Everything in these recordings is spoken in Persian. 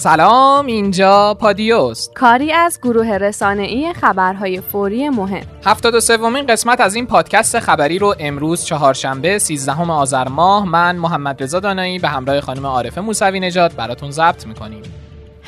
سلام اینجا پادیوست. کاری از گروه رسانه‌ای خبرهای فوری مهم. 73 سومین قسمت از این پادکست خبری رو امروز چهارشنبه 13 آذر ماه من محمد رضا دانایی به همراه خانم عارفه موسوی نژاد براتون ضبط می‌کنیم.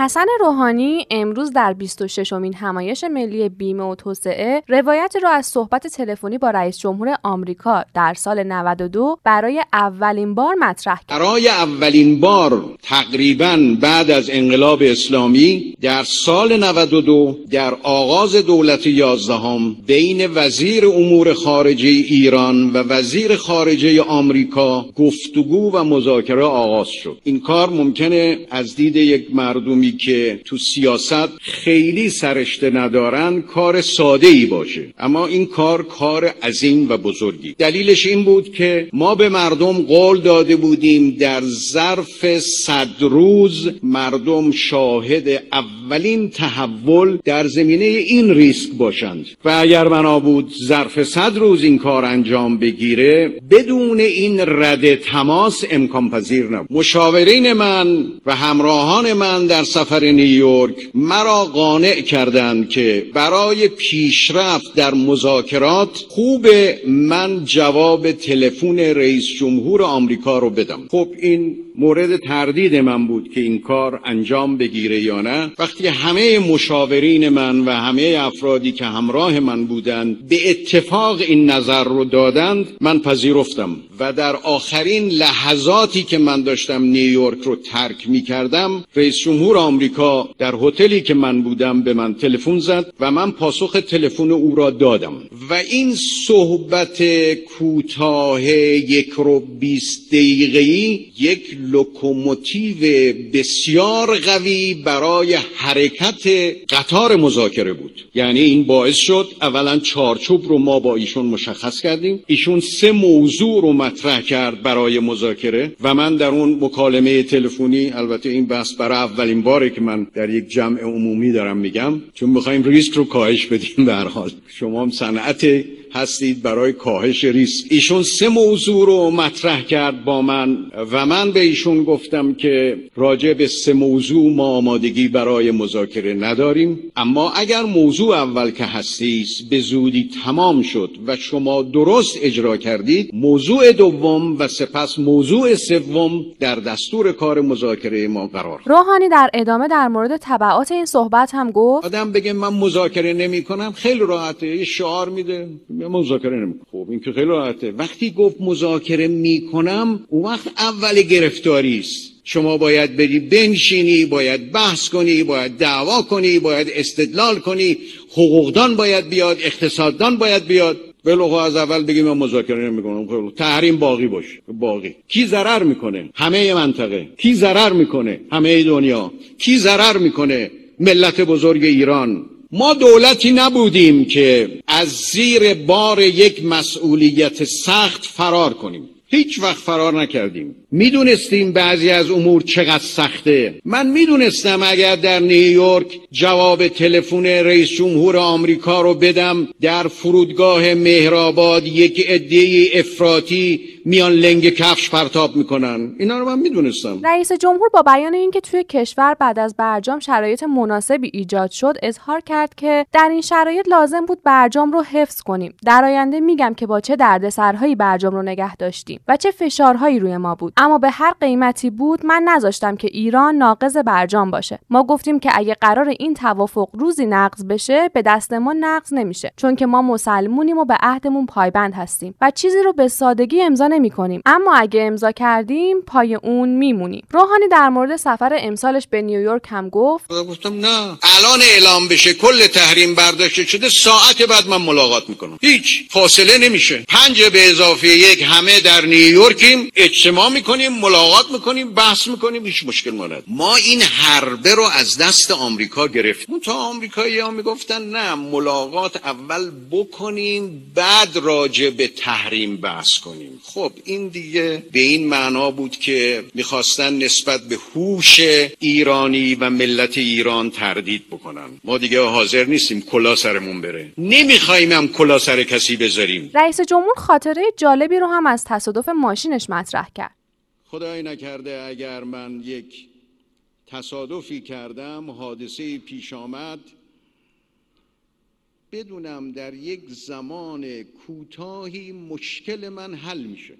حسن روحانی امروز در 26 امین همایش ملی بیمه و توسعه روایتی را از صحبت تلفنی با رئیس جمهور آمریکا در سال 92 برای اولین بار مطرح کرد. برای اولین بار تقریبا بعد از انقلاب اسلامی در سال 92 در آغاز دولت یازدهم بین وزیر امور خارجه ایران و وزیر خارجه آمریکا گفتگو و مذاکره آغاز شد. این کار ممکنه از دید یک مردمی که تو سیاست خیلی سرشته ندارن کار ساده ای باشه. اما این کار کار عظیم و بزرگی. دلیلش این بود که ما به مردم قول داده بودیم در ظرف صد روز مردم شاهد اولین تحول در زمینه این ریسک باشند. و اگر بنا بود ظرف صد روز این کار انجام بگیره بدون این رد تماس امکان پذیر نبود. مشاورین من و همراهان من در سفر نیویورک مرا قانع کردند که برای پیشرفت در مذاکرات خوب من جواب تلفن رئیس جمهور آمریکا رو بدم. خب این مورد تردید من بود که این کار انجام بگیره یا نه. وقتی همه مشاورین من و همه افرادی که همراه من بودند به اتفاق این نظر رو دادند من پذیرفتم و در آخرین لحظاتی که من داشتم نیویورک رو ترک می کردم رئیس جمهور آمریکا در هتلی که من بودم به من تلفن زد و من پاسخ تلفن او را دادم. و این صحبت کوتاه یک ربع بیست دقیقه‌ای یک لوکوموتیو بسیار قوی برای حرکت قطار مذاکره بود. یعنی این باعث شد اولا چارچوب رو ما با ایشون مشخص کردیم. ایشون سه موضوع رو مطرح کرد برای مذاکره و من در اون مکالمه تلفنی البته این بحث برای اولین باره که من در یک جمع عمومی دارم میگم چون می‌خوایم ریسک رو کاهش بدیم به هر حال. شما هم صنعت هستید برای کاهش ریسک. ایشون سه موضوع رو مطرح کرد با من و من به ایشون گفتم که راجع به سه موضوع ما آمادگی برای مذاکره نداریم. اما اگر موضوع اول که هستید به زودی تمام شد و شما درست اجرا کردید موضوع دوم و سپس موضوع سوم در دستور کار مذاکره ما قرار روحانی در ادامه در مورد تبعات این صحبت هم گفت آدم بگه من مذاکره نمی کنم خیلی راحته یه شعار میده. مذاکره نمی‌کنم. خب این که خیلی راحته. وقتی گفت مذاکره می‌کنم اون وقت اول گرفتاری است. شما باید بری بنشینی باید بحث کنی باید دعوا کنی باید استدلال کنی. حقوقدان باید بیاد اقتصاددان باید بیاد. بلوغ از اول بگیم من مذاکره نمی‌کنم. تحریم باقی باش. باقی. کی ضرر می‌کنه؟ همه منطقه. کی ضرر می‌کنه؟ همه دنیا. کی ضرر می‌کنه؟ ملت بزرگ ایران. ما دولتی نبودیم که از زیر بار یک مسئولیت سخت فرار کنیم. هیچ وقت فرار نکردیم. می‌دونستیم بعضی از امور چقدر سخته. من می‌دونستم اگر در نیویورک جواب تلفن رئیس جمهور آمریکا رو بدم در فرودگاه مهرآباد یک عده افراطی میان لنگ کفش پرتاب می‌کنن. اینا رو من می‌دونستم. رئیس جمهور با بیان اینکه توی کشور بعد از برجام شرایط مناسبی ایجاد شد اظهار کرد که در این شرایط لازم بود برجام رو حفظ کنیم. در آینده میگم که با چه دردسرهایی برجام رو نگه داشتیم و چه فشارهایی روی ما بود. اما به هر قیمتی بود من نذاشتم که ایران ناقض برجام باشه. ما گفتیم که اگه قرار این توافق روزی نقض بشه به دست ما نقض نمیشه چون که ما مسلمونیم و به عهدمون پایبند هستیم و چیزی رو به سادگی امضا نمی کنیم اما اگه امضا کردیم پای اون میمونیم. روحانی در مورد سفر امسالش به نیویورک هم گفت گفتم نه. الان اعلام بشه کل تحریم برداشته شده ساعت بعد من ملاقات می‌کنم. هیچ. فاصله نمیشه. پنج به اضافه یک همه در نیویورکیم اجتماع می‌کنیم ملاقات می‌کنیم بحث می‌کنیم هیچ مشکل ماند ما این حربه رو از دست آمریکا گرفتیم. تا آمریکایی ها می‌گفتن نه ملاقات اول بکنیم بعد راجع به تحریم بحث کنیم. خب این دیگه به این معنا بود که می‌خواستن نسبت به هوش ایرانی و ملت ایران تردید بکنن. ما دیگه حاضر نیستیم کلا سرمون بره. نمی‌خوایم هم کلا سر کسی بذاریم. رئیس جمهور خاطره جالبی رو هم از تصادف ماشینش مطرح کرد. خدای نکرده اگر من یک تصادفی کردم حادثه پیش آمد بدونم در یک زمان کوتاهی مشکل من حل میشه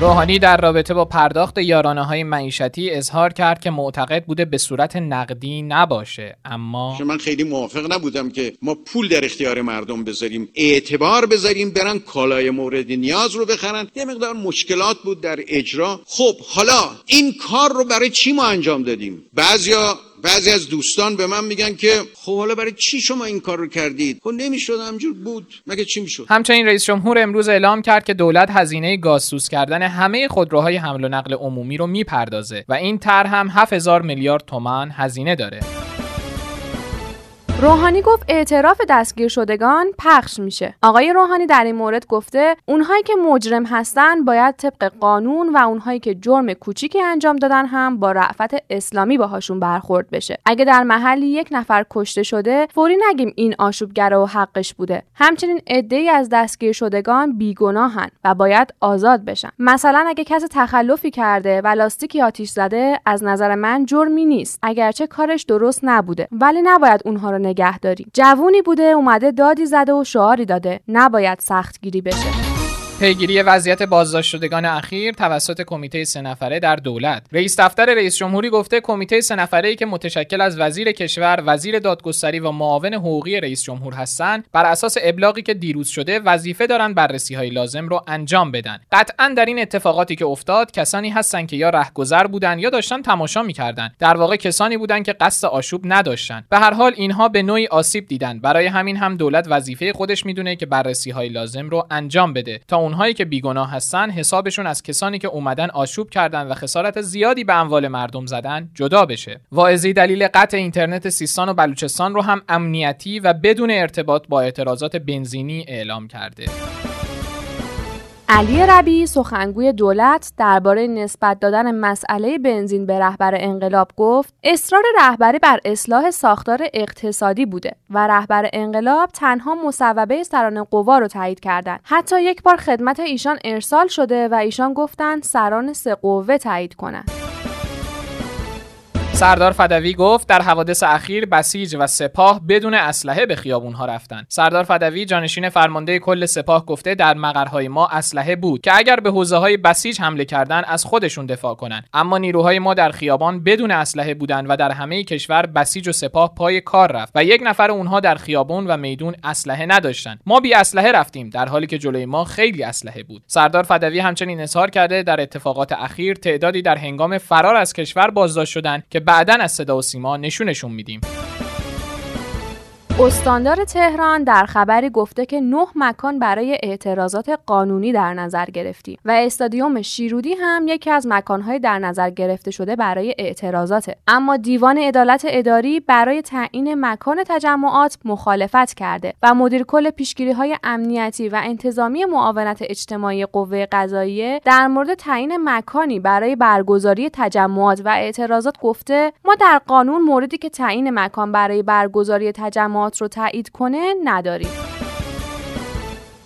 روحانی در رابطه با پرداخت یارانه های معیشتی اظهار کرد که معتقد بوده به صورت نقدی نباشه. اما من خیلی موافق نبودم که ما پول در اختیار مردم بذاریم اعتبار بذاریم برن کالای مورد نیاز رو بخرن. یه مقدار مشکلات بود در اجرا. خب حالا این کار رو برای چی ما انجام دادیم؟ بعضیا بعضی از دوستان به من میگن که خب حالا برای چی شما این کار رو کردید؟ خب نمی‌شد همجور بود. مگه چی می‌شد؟ همچنین رئیس جمهور امروز اعلام کرد که دولت هزینه گازسوز کردن همه خودروهای حمل و نقل عمومی رو می‌پردازه و این طرح هم 7000 میلیارد تومان هزینه داره. روحانی گفت اعتراف دستگیر شدگان پخش میشه. آقای روحانی در این مورد گفته اونهایی که مجرم هستن باید طبق قانون و اونهایی که جرم کوچیکی انجام دادن هم با رعفت اسلامی باهاشون برخورد بشه. اگه در محلی یک نفر کشته شده، فوری نگیم این آشوبگره و حقش بوده. همچنین عده‌ای از دستگیر شدگان بیگناهن و باید آزاد بشن. مثلا اگه کسی تخلفی کرده و لاستیکی آتیش زده، از نظر من جرمی نیست. اگرچه کارش درست نبوده، ولی نباید اونها رو نگهداری. جوونی بوده اومده دادی زده و شعاری داده. نباید سختگیری بشه. پیگیری وضعیت بازداشت شدگان اخیر توسط کمیته سه نفره در دولت. رئیس دفتر رئیس جمهوری گفته کمیته سه نفره ای که متشکل از وزیر کشور وزیر دادگستری و معاون حقوقی رئیس جمهور هستند بر اساس ابلاغی که دیروز شده وظیفه دارند بررسی های لازم رو انجام بدن. قطعا در این اتفاقاتی که افتاد کسانی هستند که یا رهگذر بودند یا داشتن تماشا می‌کردند در واقع کسانی بودند که قصد آشوب نداشتند به هر حال اینها به نوعی آسیب دیدند برای همین هم دولت وظیفه خودش می‌دونه که بررسی های لازم رو انجام بده تا اونهایی که بیگناه هستن حسابشون از کسانی که اومدن آشوب کردن و خسارت زیادی به اموال مردم زدن جدا بشه. واعظی دلیل قطع اینترنت سیستان و بلوچستان رو هم امنیتی و بدون ارتباط با اعتراضات بنزینی اعلام کرده. علی ربی سخنگوی دولت درباره نسبت دادن مسئله بنزین به رهبر انقلاب گفت اصرار رهبری بر اصلاح ساختار اقتصادی بوده و رهبر انقلاب تنها مصوبه سران قوا رو تایید کردند حتی یک بار خدمت ایشان ارسال شده و ایشان گفتند سران سه قوه تایید کنند. سردار فدوی گفت در حوادث اخیر بسیج و سپاه بدون اسلحه به خیابونها رفتن سردار فدوی جانشین فرمانده کل سپاه گفته در مقرهای ما اسلحه بود که اگر به حوزه های بسیج حمله کردن از خودشون دفاع کنن. اما نیروهای ما در خیابان بدون اسلحه بودند و در همه کشور بسیج و سپاه پای کار رفت و یک نفر اونها در خیابون و میدون اسلحه نداشتند ما بی اسلحه رفتیم در حالی که جلوی ما خیلی اسلحه بود. سردار فدوی همچنین اظهار کرده در اتفاقات اخیر تعدادی در هنگام فرار از کشور بازداشت شدند که بعدا از صدا و سیما نشونشون میدیم. استاندار تهران در خبری گفته که نه مکان برای اعتراضات قانونی در نظر گرفتیم و استادیوم شیرودی هم یکی از مکانهای در نظر گرفته شده برای اعتراضاته. اما دیوان عدالت اداری برای تعیین مکان تجمعات مخالفت کرده و مدیر کل پیشگیری های امنیتی و انتظامی معاونت اجتماعی قوه قضاییه در مورد تعیین مکانی برای برگزاری تجمعات و اعتراضات گفته ما در قانون موردی که تعیین مکان برای برگزاری تجمعات رو تایید کنه نداریم.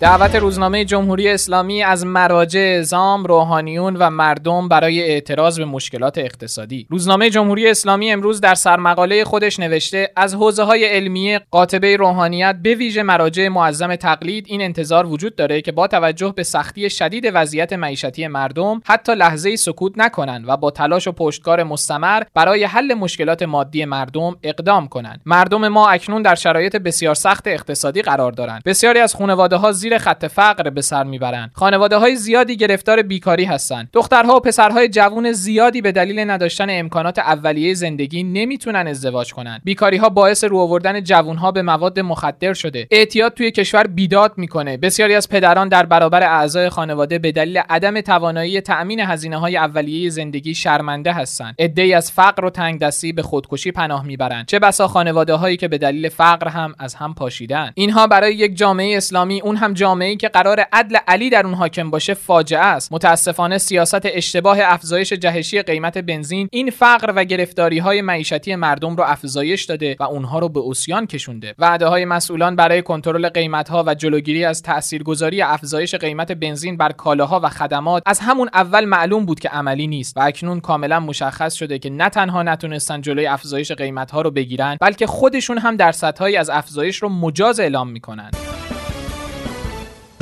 دعوت روزنامه جمهوری اسلامی از مراجع اعزام، روحانیون و مردم برای اعتراض به مشکلات اقتصادی. روزنامه جمهوری اسلامی امروز در سرمقاله خودش نوشته از حوزه های علمیه قاطبه روحانیت به ویژه مراجع معظم تقلید این انتظار وجود داره که با توجه به سختی شدید وضعیت معیشتی مردم حتی لحظه سکوت نکنند و با تلاش و پشتکار مستمر برای حل مشکلات مادی مردم اقدام کنند. مردم ما اکنون در شرایط بسیار سخت اقتصادی قرار دارند. بسیاری از خانواده ها زیر خط فقر به سر می‌برند. خانواده های زیادی گرفتار بیکاری هستند. دخترها و پسرهای جوون زیادی به دلیل نداشتن امکانات اولیه زندگی نمی‌تونن ازدواج کنند. بیکاری ها باعث رو آوردن جوانها به مواد مخدر شده. اعتیاد توی کشور بیداد می‌کنه. بسیاری از پدران در برابر اعضای خانواده به دلیل عدم توانایی تأمین هزینه های اولیه زندگی شرمنده هستند. عدهای از فقر و تنگدستی به خودکشی پناه می‌برند. چه بسا خانواده هایی که به دلیل فقر هم از هم پاشیدن اینها برای یک جامعه اسلامی اون هم جامعه‌ای که قرار عدل علی در اون حاکم باشه فاجعه است. متاسفانه سیاست اشتباه افزایش جهشی قیمت بنزین این فقر و گرفتاری های معیشتی مردم رو افزایش داده و اونها رو به اوسیان کشونده. وعده های مسئولان برای کنترل قیمت ها و جلوگیری از تاثیرگذاری افزایش قیمت بنزین بر کالاها و خدمات از همون اول معلوم بود که عملی نیست و اکنون کاملا مشخص شده که نه تنها نتونستن جلوی افزایش قیمت ها رو بگیرن بلکه خودشون هم درصدهایی از افزایش رو مجاز اعلام می‌کنن.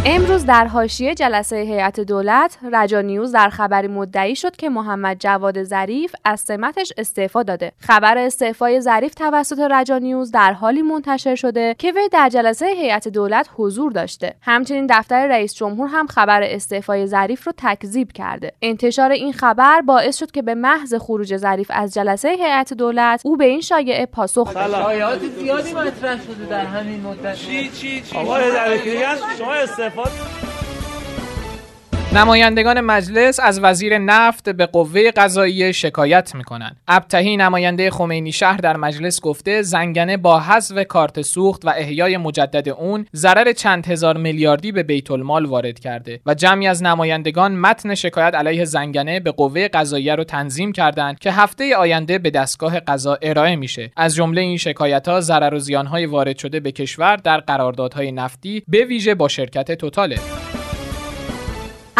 امروز در حاشیه جلسه هیئت دولت رجا نیوز در خبری مدعی شد که محمد جواد ظریف از سمتش استعفا داده. خبر استعفای ظریف توسط رجا نیوز در حالی منتشر شده که وی در جلسه هیئت دولت حضور داشته. همچنین دفتر رئیس جمهور هم خبر استعفای ظریف رو تکذیب کرده. انتشار این خبر باعث شد که به محض خروج ظریف از جلسه هیئت دولت او به این شایعه پاسخ بده شایعات زیادی مطرح شده در همین مدت. چی چی چی؟ شما استعفا نمایندگان مجلس از وزیر نفت به قوه قضاییه شکایت می‌کنند. ابتهی نماینده خمینی شهر در مجلس گفته زنگنه با حذف کارت سوخت و احیای مجدد اون ضرر چند هزار میلیاردی به بیت المال وارد کرده و جمعی از نمایندگان متن شکایت علیه زنگنه به قوه قضاییه رو تنظیم کردند که هفته آینده به دستگاه قضا ارائه میشه. از جمله این شکایت ها ضرر و زیان وارد شده به کشور در قراردادهای نفتی به ویژه با شرکت توتاله.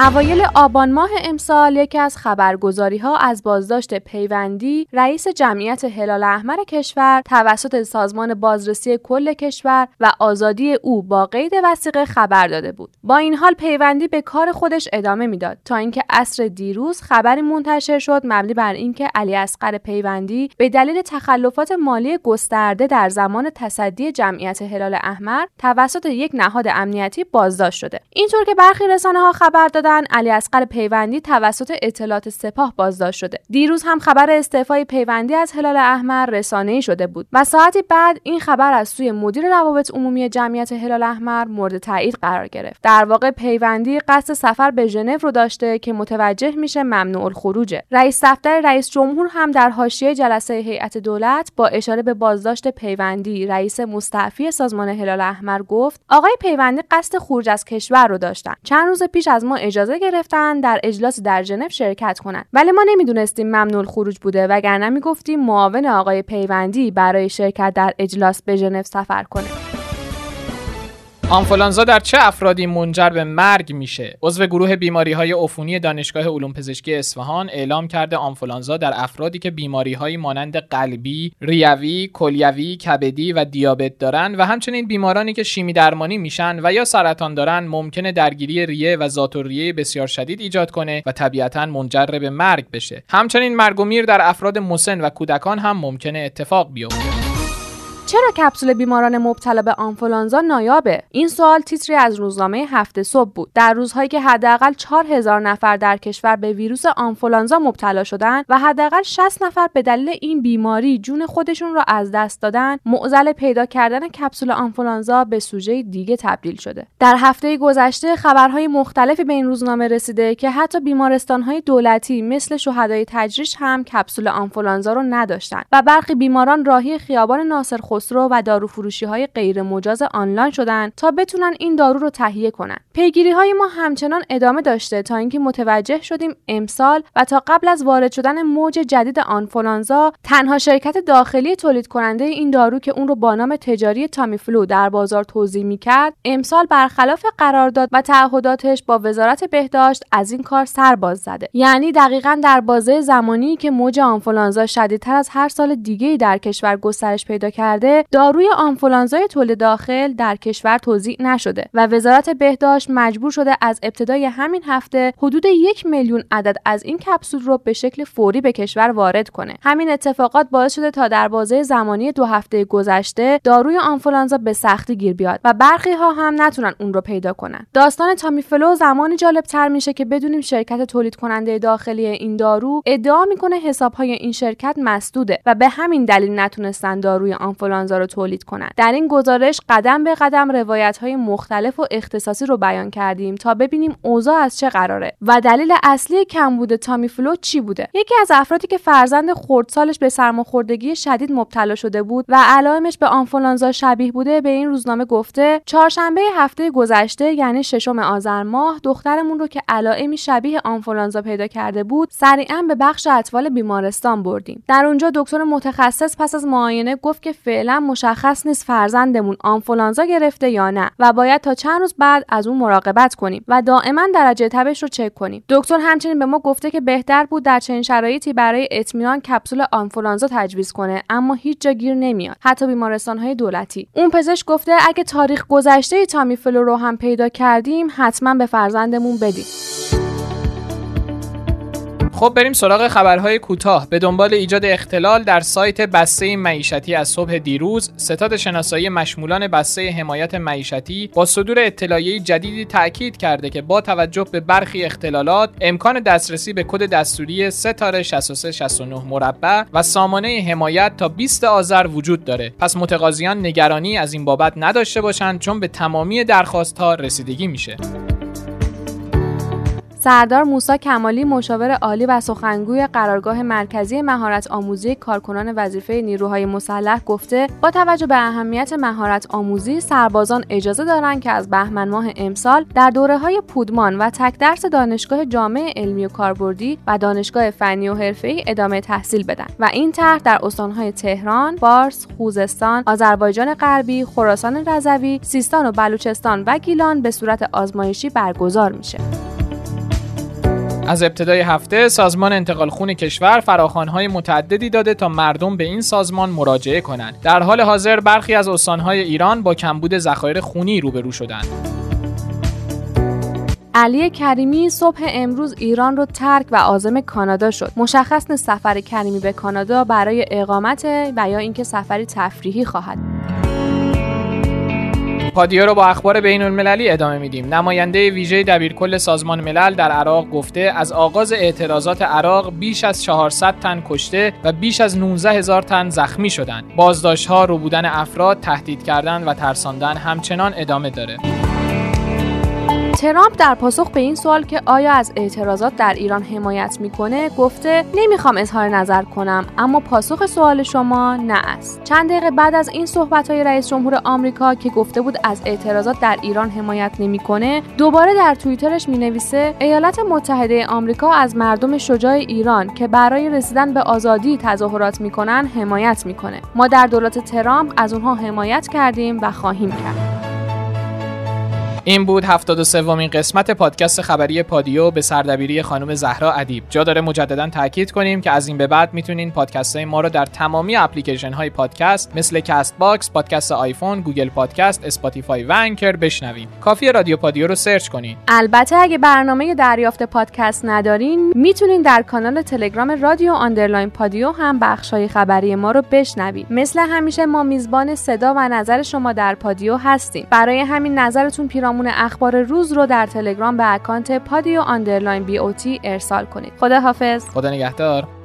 اوایل آبان ماه امسال یکی از خبرگزاری ها از بازداشت پیوندی رئیس جمعیت هلال احمر کشور توسط سازمان بازرسی کل کشور و آزادی او با قید وسیقه خبر داده بود. با این حال پیوندی به کار خودش ادامه می‌داد. تا اینکه عصر دیروز خبری منتشر شد مبنی بر اینکه علی اصغر پیوندی به دلیل تخلفات مالی گسترده در زمان تصدی جمعیت هلال احمر توسط یک نهاد امنیتی بازداشت شده. اینطور که برخی رسانه ها خبر دادن علی اصغر پیوندی توسط اطلاعات سپاه بازداشت شده. دیروز هم خبر استعفای پیوندی از هلال احمر رسانه‌ای شده بود و ساعتی بعد این خبر از سوی مدیر روابط عمومی جمعیت هلال احمر مورد تایید قرار گرفت. در واقع پیوندی قصد سفر به ژنو رو داشته که متوجه میشه ممنوع الخروجه. رئیس دفتر رئیس جمهور هم در حاشیه جلسه هیئت دولت با اشاره به بازداشت پیوندی رئیس مستعفی سازمان هلال احمر گفت آقای پیوندی قصد خروج از کشور رو داشتن. چند روز پیش از ما اجازه گرفتن در اجلاس در ژنو شرکت کنند ولی ما نمی‌دونستیم ممنوع خروج بوده وگرنه می‌گفتیم معاون آقای پیوندی برای شرکت در اجلاس به ژنو سفر کنه. آنفولانزا در چه افرادی منجر به مرگ میشه؟ عضو گروه بیماری های عفونی دانشگاه علوم پزشکی اصفهان اعلام کرده آنفولانزا در افرادی که بیماری های مانند قلبی، ریوی، کلیوی، کبدی و دیابت دارن و همچنین بیمارانی که شیمی درمانی میشن و یا سرطان دارن ممکنه درگیری ریه و ذاتالریه بسیار شدید ایجاد کنه و طبیعتا منجر به مرگ بشه. همچنین مرگ و میر در افراد مسن و کودکان هم ممکنه اتفاق بیفته. چرا کپسول بیماران مبتلا به آنفولانزا نایابه؟ این سوال تیتری از روزنامه هفته صبح بود. در روزهایی که حداقل 4000 نفر در کشور به ویروس آنفولانزا مبتلا شدن و حداقل 60 نفر به دلیل این بیماری جون خودشون را از دست دادن معضل پیدا کردن کپسول آنفولانزا به سوژه دیگه تبدیل شده. در هفته گذشته خبرهای مختلفی به این روزنامه رسیده که حتی بیمارستانهای دولتی مثل شهدای تجریش هم کپسول آنفولانزا رو نداشتند و برخی بیماران راهی خیابان ناصر خسرو و داروفروشی های غیر مجاز آنلاین شدن تا بتونن این دارو رو تهیه کنن. پیگیری های ما همچنان ادامه داشته تا اینکه متوجه شدیم امسال و تا قبل از وارد شدن موج جدید آنفولانزا تنها شرکت داخلی تولید کننده این دارو که اون رو با نام تجاری تامیفلو در بازار توضیح می‌کرد امسال برخلاف قرارداد و تعهداتش با وزارت بهداشت از این کار سر باز زده یعنی دقیقا در بازه زمانی که موج آنفولانزا شدیدتر از هر سال دیگه در کشور گسترش پیدا کرده داروی آنفولانزای تولید داخل در کشور توزیع نشده و وزارت بهداشت مجبور شده از ابتدای همین هفته حدود یک میلیون عدد از این کپسول رو به شکل فوری به کشور وارد کنه. همین اتفاقات باعث شده تا در بازه زمانی دو هفته گذشته داروی آنفولانزا به سختی گیر بیاد و برخی ها هم نتونن اون رو پیدا کنن. داستان تامیفلو زمانی جالب تر میشه که بدونیم شرکت تولید کننده داخلی این دارو ادعا می‌کنه حساب های این شرکت مسدوده و به همین دلیل نتونستن داروی آنفولانزا آنفولانزا رو تولید کنند. در این گزارش قدم به قدم روایت های مختلف و اختصاصی رو بیان کردیم تا ببینیم اوضاع از چه قراره و دلیل اصلی کمبود تامیفلو چی بوده. یکی از افرادی که فرزند خردسالش به سرماخوردگی شدید مبتلا شده بود و علائمش به آنفولانزا شبیه بوده به این روزنامه گفته چهارشنبه هفته گذشته یعنی ششم آذر ماه دخترمون رو که علائمی شبیه آنفولانزا پیدا کرده بود سریعا به بخش اطفال بیمارستان بردیم. در اونجا دکتر متخصص پس از معاینه گفت که فعلا مشخص نیست فرزندمون آنفولانزا گرفته یا نه و باید تا چند روز بعد از اون مراقبت کنیم و دائما درجه تبش رو چک کنیم. دکتر همچنین به ما گفته که بهتر بود در چنین شرایطی برای اطمینان کپسول آنفولانزا تجویز کنه اما هیچ جا گیر نمیاد. حتی بیمارستان های دولتی. اون پزشک گفته اگه تاریخ گذشته تامیفلو رو هم پیدا کردیم حتما به فرزندمون بدیم. خب بریم سراغ خبرهای کوتاه. به دنبال ایجاد اختلال در سایت بسته معیشتی از صبح دیروز ستاد شناسایی مشمولان بسته حمایت معیشتی با صدور اطلاعیه جدیدی تاکید کرده که با توجه به برخی اختلالات امکان دسترسی به کد دستوری ستاره 6369 مربع و سامانه حمایت تا 20 آذر وجود داره. پس متقاضیان نگرانی از این بابت نداشته باشند چون به تمامی درخواست ها رسیدگی میشه. سردار موسا کمالی مشاور عالی و سخنگوی قرارگاه مرکزی مهارت آموزی کارکنان وظیفه نیروهای مسلح گفته با توجه به اهمیت مهارت آموزی سربازان اجازه دارند که از بهمن ماه امسال در دوره های پودمان و تک درس دانشگاه جامعه علمی و کاربردی و دانشگاه فنی و حرفه‌ای ادامه تحصیل بدن و این طرح در استانهای تهران، فارس، خوزستان، آذربایجان غربی، خراسان رضوی، سیستان و بلوچستان و گیلان به صورت آزمایشی برگزار میشه. از ابتدای هفته سازمان انتقال خون کشور فراخوانهای متعددی داده تا مردم به این سازمان مراجعه کنند. در حال حاضر برخی از استانهای ایران با کمبود ذخایر خونی روبرو شدند. علی کریمی صبح امروز ایران رو ترک و عازم کانادا شد. مشخص نیست سفر کریمی به کانادا برای اقامت و یا اینکه سفری تفریحی خواهد. پادیو رو با اخبار بین المللی ادامه میدیم. نماینده ویژه دبیرکل سازمان ملل در عراق گفته از آغاز اعتراضات عراق بیش از 400 تن کشته و بیش از 19 هزار تن زخمی شدند. بازداشت ها، رو بودن افراد، تهدید کردن و ترساندن همچنان ادامه داره. ترامپ در پاسخ به این سوال که آیا از اعتراضات در ایران حمایت می‌کنه گفته نمی‌خوام اظهار نظر کنم اما پاسخ سوال شما نه است. چند دقیقه بعد از این صحبت های رئیس جمهور آمریکا که گفته بود از اعتراضات در ایران حمایت نمی‌کنه دوباره در توییترش می‌نویسه ایالات متحده آمریکا از مردم شجاع ایران که برای رسیدن به آزادی تظاهرات می‌کنن حمایت می‌کنه. ما در دولت ترامپ از اونها حمایت کردیم و خواهیم کرد. این بود 73 ومین قسمت پادکست خبری پادیو به سردبیری خانم زهرا ادیب. جا داره مجددا تاکید کنیم که از این به بعد می‌تونین پادکست های ما رو در تمامی اپلیکیشن های پادکست مثل Castbox، پادکست آیفون، Google Podcast، Spotify و Anchor بشنوین. کافی رادیو پادیو رو search کنین. البته اگه برنامه دریافت پادکست ندارین، می‌تونین در کانال تلگرام رادیو underline پادیو هم بخش های خبری ما رو بشنوید. مثل همیشه ما میزبان صدا و نظر شما در پادیو هستیم. برای همین نظرتون پیرامون اخبار روز رو در تلگرام به اکانت پادیو underline B O T ارسال کنید. خدا حافظ خدا نگهدار.